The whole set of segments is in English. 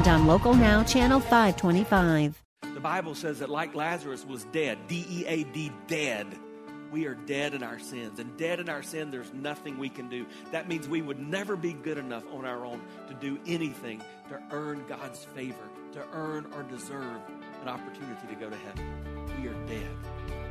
and on Local Now, Channel 525. The Bible says that like Lazarus was dead, D E A D, dead. We are dead in our sins. And dead in our sin, there's nothing we can do. That means we would never be good enough on our own to do anything to earn God's favor, to earn or deserve an opportunity to go to heaven. We are dead.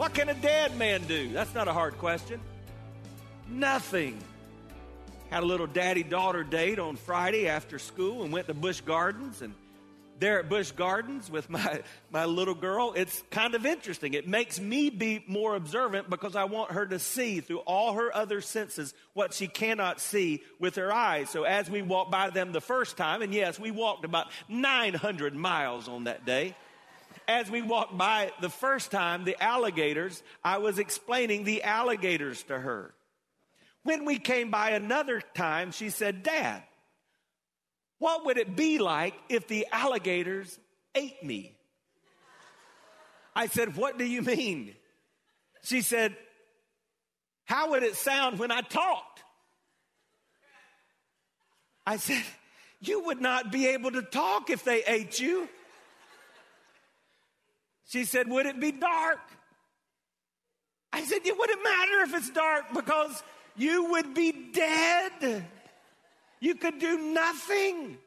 What can a dead man do? That's not a hard question. Nothing. Had a little daddy daughter date on Friday after school and went to Busch Gardens. And there at Busch Gardens with my, my little girl, it's kind of interesting. It makes me be more observant because I want her to see through all her other senses what she cannot see with her eyes. So as we walked by them the first time, and yes, we walked about 900 miles on that day as we walked by the first time, the alligators, I was explaining the alligators to her. When we came by another time, she said, Dad, what would it be like if the alligators ate me? I said, What do you mean? She said, How would it sound when I talked? I said, You would not be able to talk if they ate you. She said, Would it be dark? I said, It wouldn't matter if it's dark because you would be dead. You could do nothing.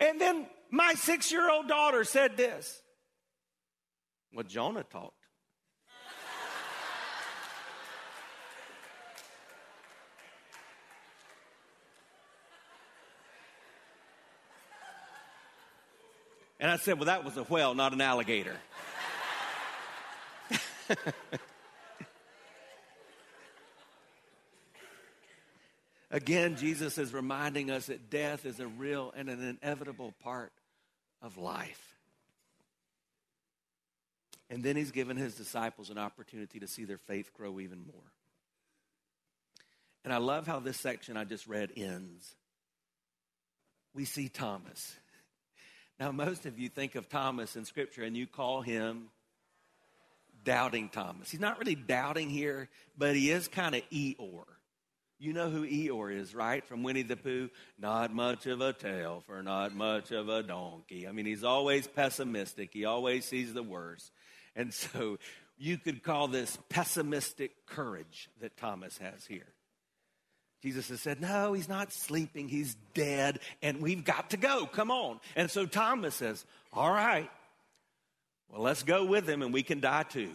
And then my six year old daughter said this. Well, Jonah talked. And I said, Well, that was a whale, not an alligator. Again, Jesus is reminding us that death is a real and an inevitable part of life. And then he's given his disciples an opportunity to see their faith grow even more. And I love how this section I just read ends. We see Thomas. Now, most of you think of Thomas in Scripture and you call him doubting Thomas. He's not really doubting here, but he is kind of Eeyore. You know who Eeyore is, right? From Winnie the Pooh. Not much of a tail for not much of a donkey. I mean, he's always pessimistic. He always sees the worst. And so you could call this pessimistic courage that Thomas has here. Jesus has said, No, he's not sleeping. He's dead, and we've got to go. Come on. And so Thomas says, All right, well, let's go with him, and we can die too.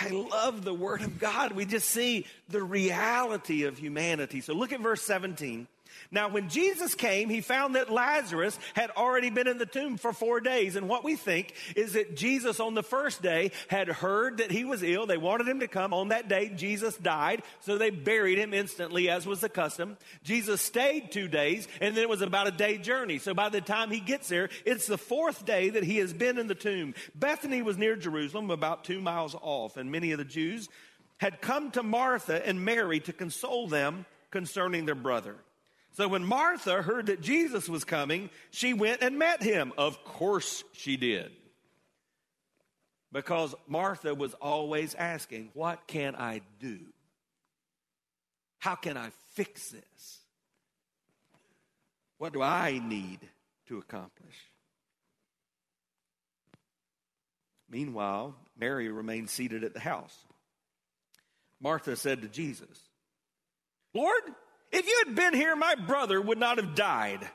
I love the Word of God. We just see the reality of humanity. So look at verse 17. Now, when Jesus came, he found that Lazarus had already been in the tomb for four days. And what we think is that Jesus on the first day had heard that he was ill. They wanted him to come. On that day, Jesus died. So they buried him instantly, as was the custom. Jesus stayed two days, and then it was about a day journey. So by the time he gets there, it's the fourth day that he has been in the tomb. Bethany was near Jerusalem, about two miles off. And many of the Jews had come to Martha and Mary to console them concerning their brother. So when Martha heard that Jesus was coming, she went and met him. Of course she did. Because Martha was always asking, What can I do? How can I fix this? What do I need to accomplish? Meanwhile, Mary remained seated at the house. Martha said to Jesus, Lord, if you had been here, my brother would not have died.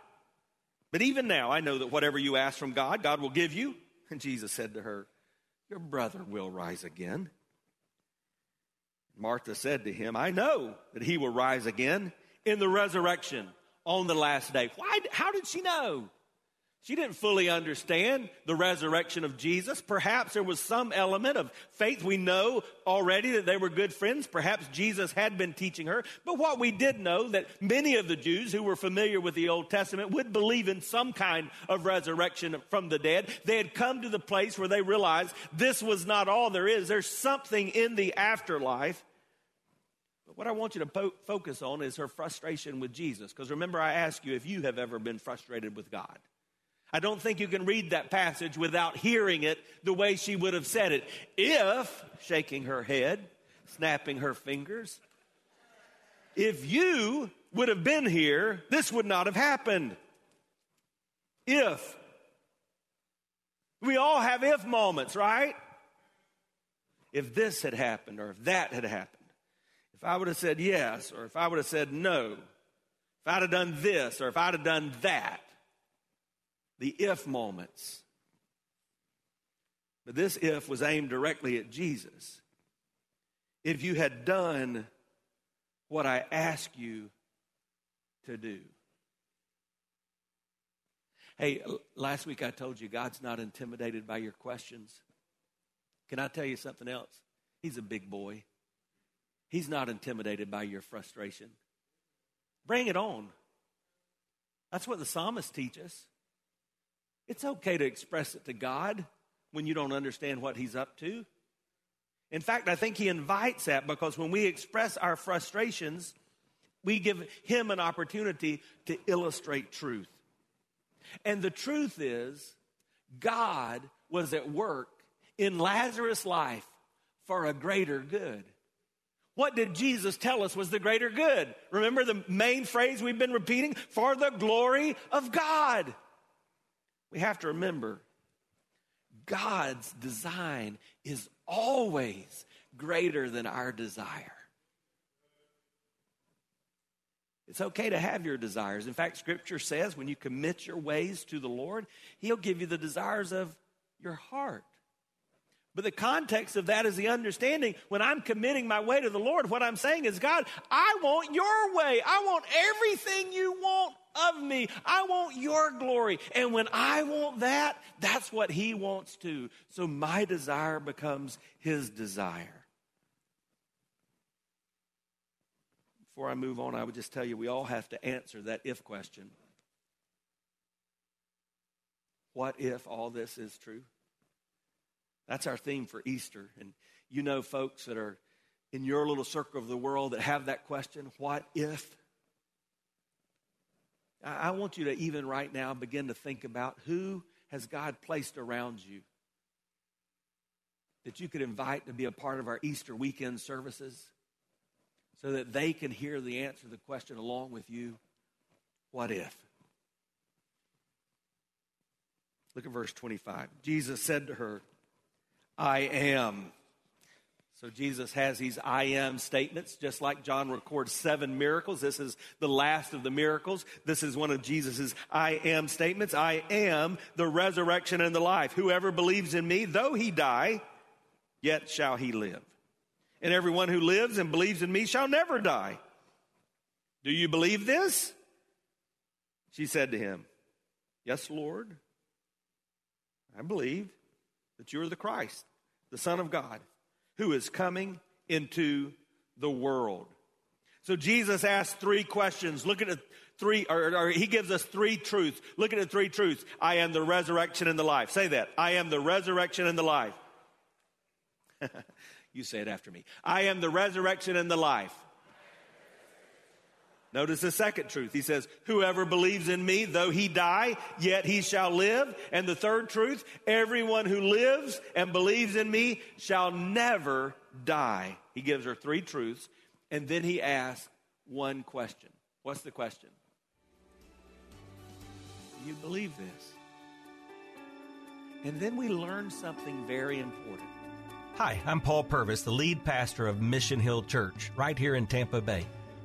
But even now, I know that whatever you ask from God, God will give you. And Jesus said to her, Your brother will rise again. Martha said to him, I know that he will rise again in the resurrection on the last day. Why, how did she know? She didn't fully understand the resurrection of Jesus. Perhaps there was some element of faith. We know already that they were good friends. Perhaps Jesus had been teaching her. But what we did know that many of the Jews who were familiar with the Old Testament would believe in some kind of resurrection from the dead. They had come to the place where they realized this was not all there is. There's something in the afterlife. But what I want you to po- focus on is her frustration with Jesus. Because remember, I asked you if you have ever been frustrated with God. I don't think you can read that passage without hearing it the way she would have said it. If, shaking her head, snapping her fingers, if you would have been here, this would not have happened. If. We all have if moments, right? If this had happened or if that had happened. If I would have said yes or if I would have said no. If I'd have done this or if I'd have done that the if moments. But this if was aimed directly at Jesus. If you had done what I ask you to do. Hey, last week I told you God's not intimidated by your questions. Can I tell you something else? He's a big boy. He's not intimidated by your frustration. Bring it on. That's what the psalmists teach us. It's okay to express it to God when you don't understand what He's up to. In fact, I think He invites that because when we express our frustrations, we give Him an opportunity to illustrate truth. And the truth is, God was at work in Lazarus' life for a greater good. What did Jesus tell us was the greater good? Remember the main phrase we've been repeating? For the glory of God. We have to remember God's design is always greater than our desire. It's okay to have your desires. In fact, Scripture says when you commit your ways to the Lord, He'll give you the desires of your heart. But the context of that is the understanding when I'm committing my way to the Lord, what I'm saying is, God, I want your way. I want everything you want of me. I want your glory. And when I want that, that's what he wants too. So my desire becomes his desire. Before I move on, I would just tell you we all have to answer that if question. What if all this is true? That's our theme for Easter. And you know folks that are in your little circle of the world that have that question what if? I want you to even right now begin to think about who has God placed around you that you could invite to be a part of our Easter weekend services so that they can hear the answer to the question along with you what if? Look at verse 25. Jesus said to her, I am. So Jesus has these I am statements, just like John records seven miracles. This is the last of the miracles. This is one of Jesus's I am statements. I am the resurrection and the life. Whoever believes in me, though he die, yet shall he live. And everyone who lives and believes in me shall never die. Do you believe this? She said to him, Yes, Lord. I believe that you are the Christ, the Son of God who is coming into the world. So Jesus asked three questions. Look at the three, or, or, he gives us three truths. Look at the three truths. I am the resurrection and the life. Say that. I am the resurrection and the life. you say it after me. I am the resurrection and the life. Notice the second truth. He says, Whoever believes in me, though he die, yet he shall live. And the third truth, everyone who lives and believes in me shall never die. He gives her three truths. And then he asks one question. What's the question? Do you believe this? And then we learn something very important. Hi, I'm Paul Purvis, the lead pastor of Mission Hill Church, right here in Tampa Bay.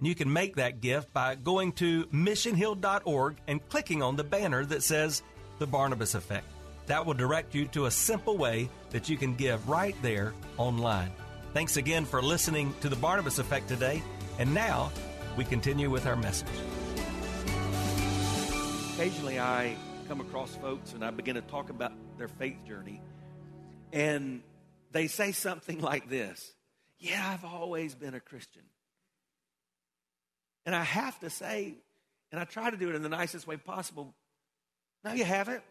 And you can make that gift by going to missionhill.org and clicking on the banner that says The Barnabas Effect. That will direct you to a simple way that you can give right there online. Thanks again for listening to The Barnabas Effect today. And now we continue with our message. Occasionally, I come across folks and I begin to talk about their faith journey, and they say something like this Yeah, I've always been a Christian. And I have to say, and I try to do it in the nicest way possible no, you haven't.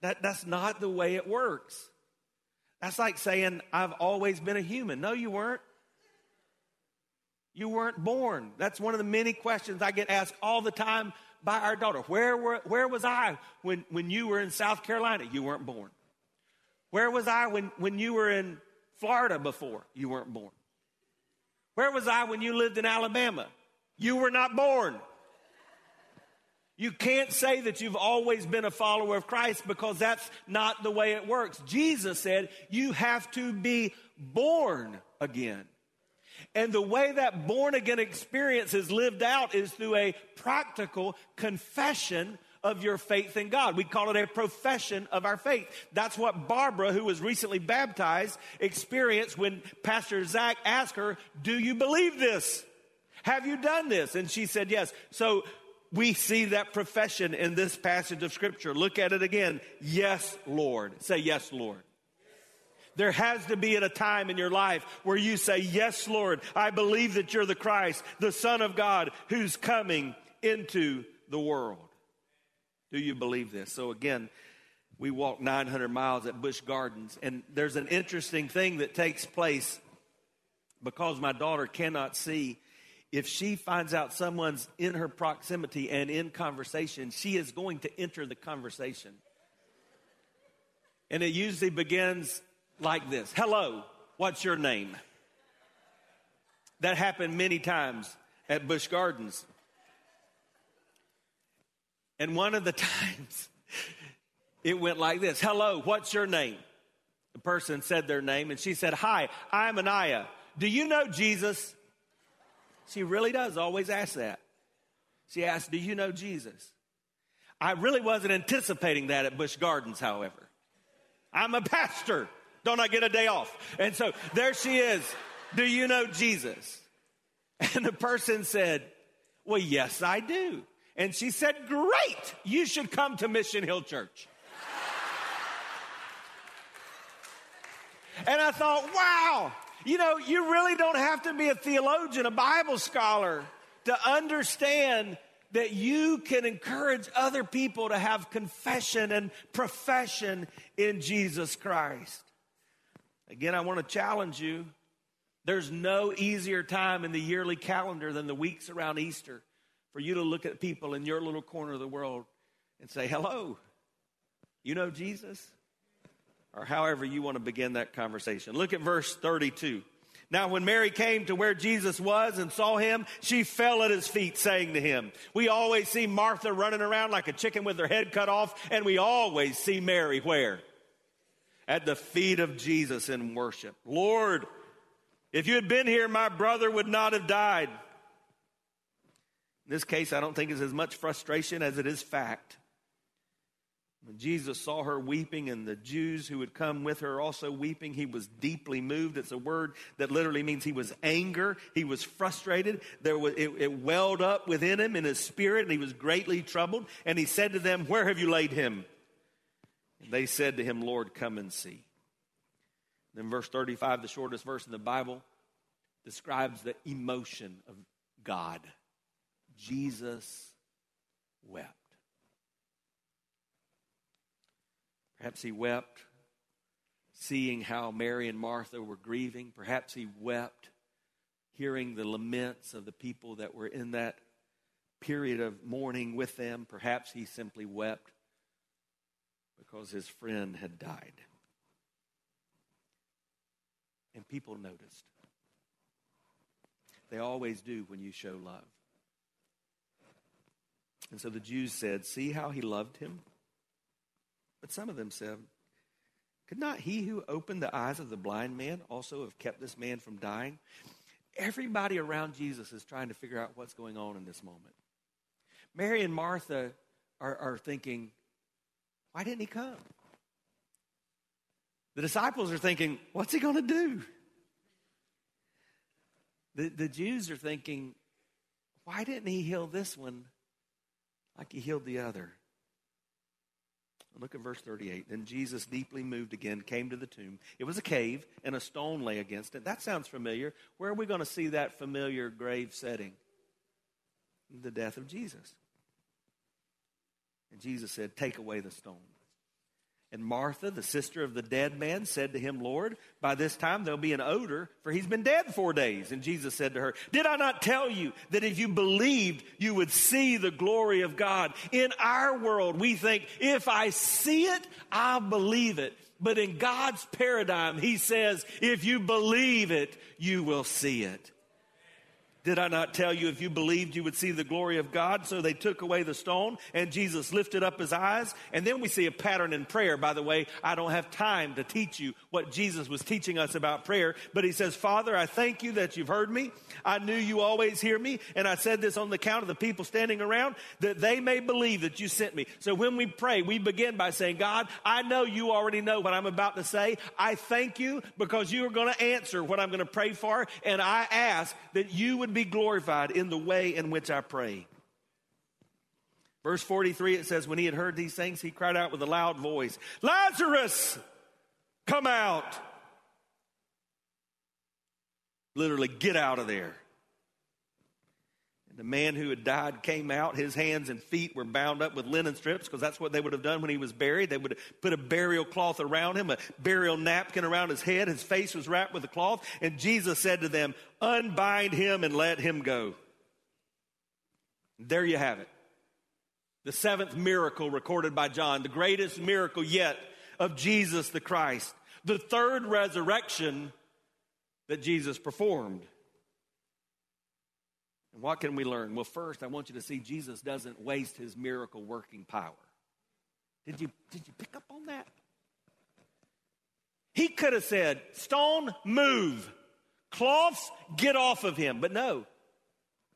That, that's not the way it works. That's like saying, I've always been a human. No, you weren't. You weren't born. That's one of the many questions I get asked all the time by our daughter. Where, were, where was I when, when you were in South Carolina? You weren't born. Where was I when, when you were in Florida before? You weren't born. Where was I when you lived in Alabama? You were not born. You can't say that you've always been a follower of Christ because that's not the way it works. Jesus said you have to be born again. And the way that born again experience is lived out is through a practical confession of your faith in God. We call it a profession of our faith. That's what Barbara, who was recently baptized, experienced when Pastor Zach asked her, Do you believe this? Have you done this? And she said, Yes. So we see that profession in this passage of Scripture. Look at it again. Yes, Lord. Say, Yes, Lord. There has to be at a time in your life where you say, Yes, Lord, I believe that you're the Christ, the Son of God, who's coming into the world. Do you believe this? So again, we walked 900 miles at Busch Gardens, and there's an interesting thing that takes place because my daughter cannot see. If she finds out someone's in her proximity and in conversation, she is going to enter the conversation. And it usually begins like this Hello, what's your name? That happened many times at Busch Gardens. And one of the times, it went like this Hello, what's your name? The person said their name, and she said, Hi, I'm Anaya. Do you know Jesus? She really does always ask that. She asked, Do you know Jesus? I really wasn't anticipating that at Busch Gardens, however. I'm a pastor. Don't I get a day off? And so there she is. Do you know Jesus? And the person said, Well, yes, I do. And she said, Great, you should come to Mission Hill Church. and I thought, wow, you know, you really don't have to be a theologian, a Bible scholar to understand that you can encourage other people to have confession and profession in Jesus Christ. Again, I want to challenge you. There's no easier time in the yearly calendar than the weeks around Easter for you to look at people in your little corner of the world and say, Hello, you know Jesus? Or however you want to begin that conversation. Look at verse 32. Now, when Mary came to where Jesus was and saw him, she fell at his feet, saying to him, We always see Martha running around like a chicken with her head cut off, and we always see Mary where? At the feet of Jesus in worship. Lord, if you had been here, my brother would not have died. In this case, I don't think it's as much frustration as it is fact. When Jesus saw her weeping and the Jews who had come with her also weeping, he was deeply moved. It's a word that literally means he was anger. He was frustrated. There was, it, it welled up within him in his spirit, and he was greatly troubled. And he said to them, Where have you laid him? And they said to him, Lord, come and see. Then verse 35, the shortest verse in the Bible, describes the emotion of God. Jesus wept. Perhaps he wept seeing how Mary and Martha were grieving. Perhaps he wept hearing the laments of the people that were in that period of mourning with them. Perhaps he simply wept because his friend had died. And people noticed. They always do when you show love. And so the Jews said, See how he loved him? But some of them said, Could not he who opened the eyes of the blind man also have kept this man from dying? Everybody around Jesus is trying to figure out what's going on in this moment. Mary and Martha are, are thinking, Why didn't he come? The disciples are thinking, What's he going to do? The, the Jews are thinking, Why didn't he heal this one like he healed the other? Look at verse 38. Then Jesus, deeply moved again, came to the tomb. It was a cave, and a stone lay against it. That sounds familiar. Where are we going to see that familiar grave setting? The death of Jesus. And Jesus said, Take away the stone. And Martha, the sister of the dead man, said to him, Lord, by this time there'll be an odor, for he's been dead four days. And Jesus said to her, Did I not tell you that if you believed, you would see the glory of God? In our world, we think, if I see it, I'll believe it. But in God's paradigm, he says, if you believe it, you will see it. Did I not tell you if you believed you would see the glory of God? So they took away the stone and Jesus lifted up his eyes. And then we see a pattern in prayer. By the way, I don't have time to teach you what Jesus was teaching us about prayer, but he says, Father, I thank you that you've heard me. I knew you always hear me. And I said this on the count of the people standing around that they may believe that you sent me. So when we pray, we begin by saying, God, I know you already know what I'm about to say. I thank you because you are going to answer what I'm going to pray for. And I ask that you would be glorified in the way in which I pray. Verse 43, it says, When he had heard these things, he cried out with a loud voice, Lazarus, come out. Literally, get out of there. The man who had died came out. His hands and feet were bound up with linen strips because that's what they would have done when he was buried. They would have put a burial cloth around him, a burial napkin around his head. His face was wrapped with a cloth. And Jesus said to them, Unbind him and let him go. There you have it. The seventh miracle recorded by John, the greatest miracle yet of Jesus the Christ. The third resurrection that Jesus performed. And what can we learn? Well, first, I want you to see Jesus doesn't waste his miracle working power. Did you, did you pick up on that? He could have said, Stone, move. Cloths, get off of him. But no.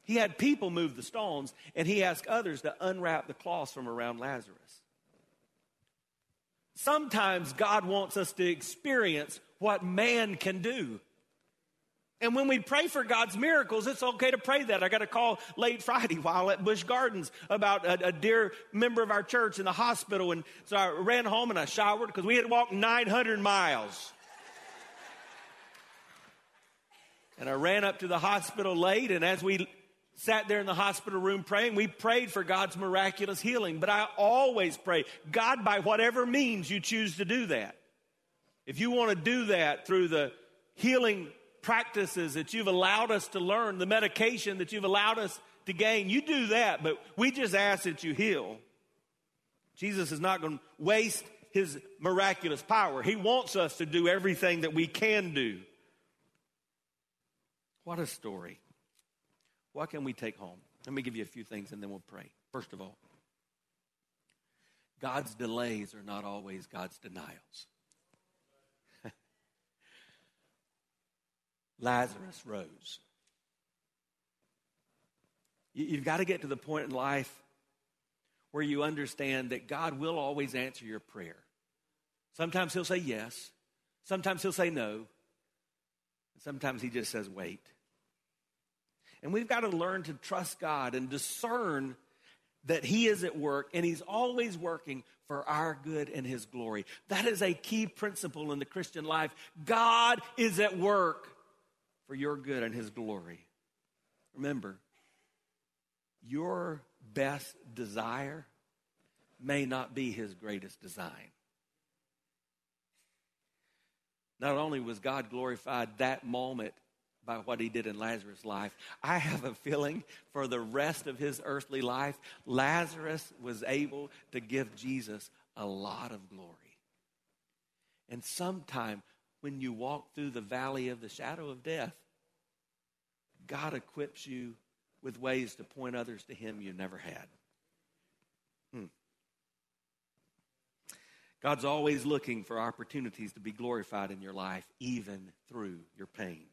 He had people move the stones, and he asked others to unwrap the cloths from around Lazarus. Sometimes God wants us to experience what man can do. And when we pray for God's miracles, it's okay to pray that. I got a call late Friday while at Busch Gardens about a, a, dear member of our church in the hospital. And so I ran home and I showered because we had walked 900 miles. and I ran up to the hospital late. And as we sat there in the hospital room praying, we prayed for God's miraculous healing. But I always pray, God, by whatever means you choose to do that. If you want to do that through the healing practices that you've allowed us to learn, the medication that you've allowed us to gain. You do that, but we just ask that you heal. Jesus is not going to waste his miraculous power. He wants us to do everything that we can do. What a story. What can we take home? Let me give you a few things and then we'll pray. First of all, God's delays are not always God's denials. Lazarus rose. You've got to get to the point in life where you understand that God will always answer your prayer. Sometimes He'll say yes, sometimes He'll say no, sometimes He just says wait. And we've got to learn to trust God and discern that He is at work and He's always working for our good and His glory. That is a key principle in the Christian life. God is at work for your good and His glory. Remember, your best desire may not be His greatest design. Not only was God glorified that moment by what he did in Lazarus' life. I have a feeling for the rest of his earthly life, Lazarus was able to give Jesus a lot of glory. And sometime when you walk through the valley of the shadow of death, God equips you with ways to point others to him you never had. Hmm. God's always looking for opportunities to be glorified in your life, even through your pain.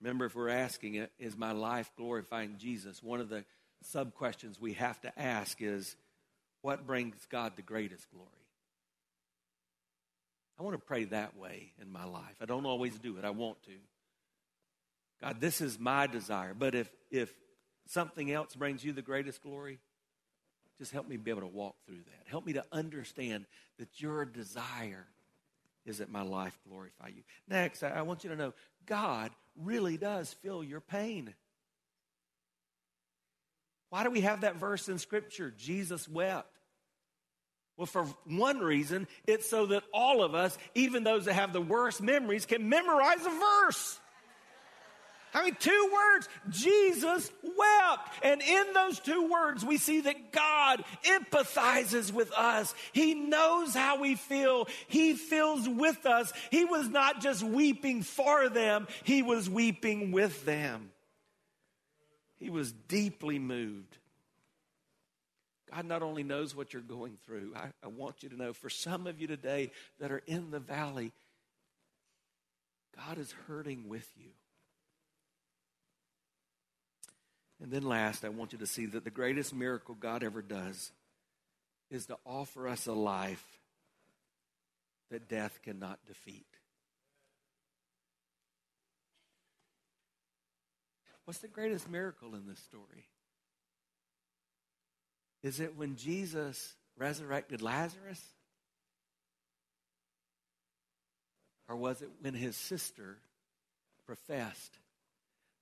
Remember, if we're asking it, is my life glorifying Jesus? One of the sub questions we have to ask is, what brings God the greatest glory? I want to pray that way in my life. I don't always do it, I want to. God, this is my desire. But if, if something else brings you the greatest glory, just help me be able to walk through that. Help me to understand that your desire is that my life glorify you. Next, I want you to know God really does feel your pain. Why do we have that verse in Scripture? Jesus wept. Well, for one reason, it's so that all of us, even those that have the worst memories, can memorize a verse. I mean, two words. Jesus wept. And in those two words, we see that God empathizes with us. He knows how we feel. He feels with us. He was not just weeping for them, He was weeping with them. He was deeply moved. God not only knows what you're going through, I, I want you to know for some of you today that are in the valley, God is hurting with you. And then last, I want you to see that the greatest miracle God ever does is to offer us a life that death cannot defeat. What's the greatest miracle in this story? Is it when Jesus resurrected Lazarus? Or was it when his sister professed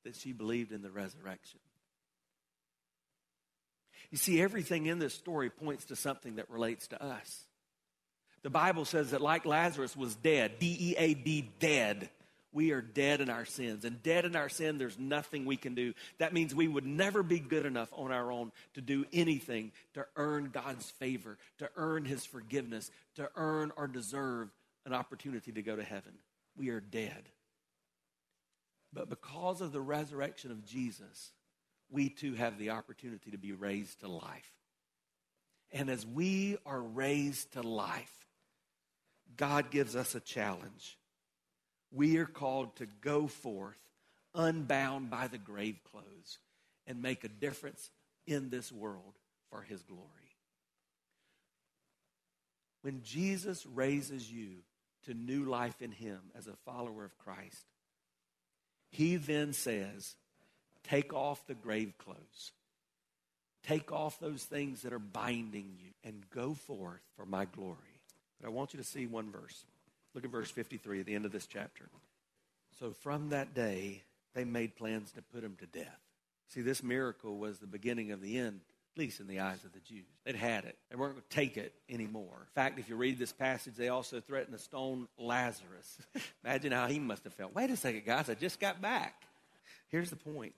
that she believed in the resurrection? You see, everything in this story points to something that relates to us. The Bible says that, like Lazarus was dead, D E A D, dead, we are dead in our sins. And dead in our sin, there's nothing we can do. That means we would never be good enough on our own to do anything to earn God's favor, to earn His forgiveness, to earn or deserve an opportunity to go to heaven. We are dead. But because of the resurrection of Jesus, we too have the opportunity to be raised to life. And as we are raised to life, God gives us a challenge. We are called to go forth unbound by the grave clothes and make a difference in this world for his glory. When Jesus raises you to new life in him as a follower of Christ, he then says, Take off the grave clothes. Take off those things that are binding you and go forth for my glory. But I want you to see one verse. Look at verse 53 at the end of this chapter. So from that day, they made plans to put him to death. See, this miracle was the beginning of the end, at least in the eyes of the Jews. They'd had it. They weren't going to take it anymore. In fact, if you read this passage, they also threatened to stone Lazarus. Imagine how he must have felt. Wait a second, guys, I just got back. Here's the point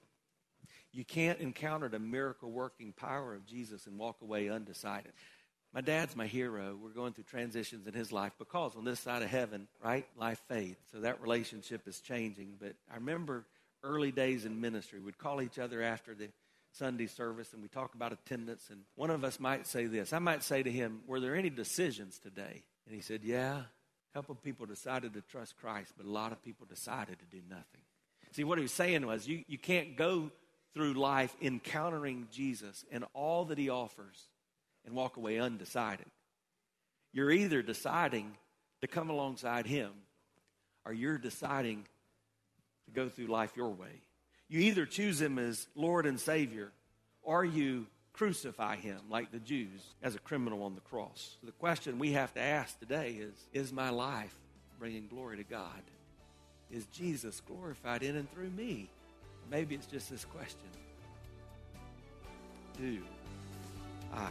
you can't encounter the miracle working power of Jesus and walk away undecided. My dad's my hero. We're going through transitions in his life because on this side of heaven, right, life fades. So that relationship is changing. But I remember early days in ministry, we'd call each other after the Sunday service and we talk about attendance. And one of us might say this I might say to him, Were there any decisions today? And he said, Yeah. A couple of people decided to trust Christ, but a lot of people decided to do nothing. See, what he was saying was, you, you can't go through life encountering Jesus and all that he offers and walk away undecided. You're either deciding to come alongside him or you're deciding to go through life your way. You either choose him as Lord and Savior or you crucify him like the Jews as a criminal on the cross. The question we have to ask today is Is my life bringing glory to God? Is Jesus glorified in and through me? Maybe it's just this question Do I?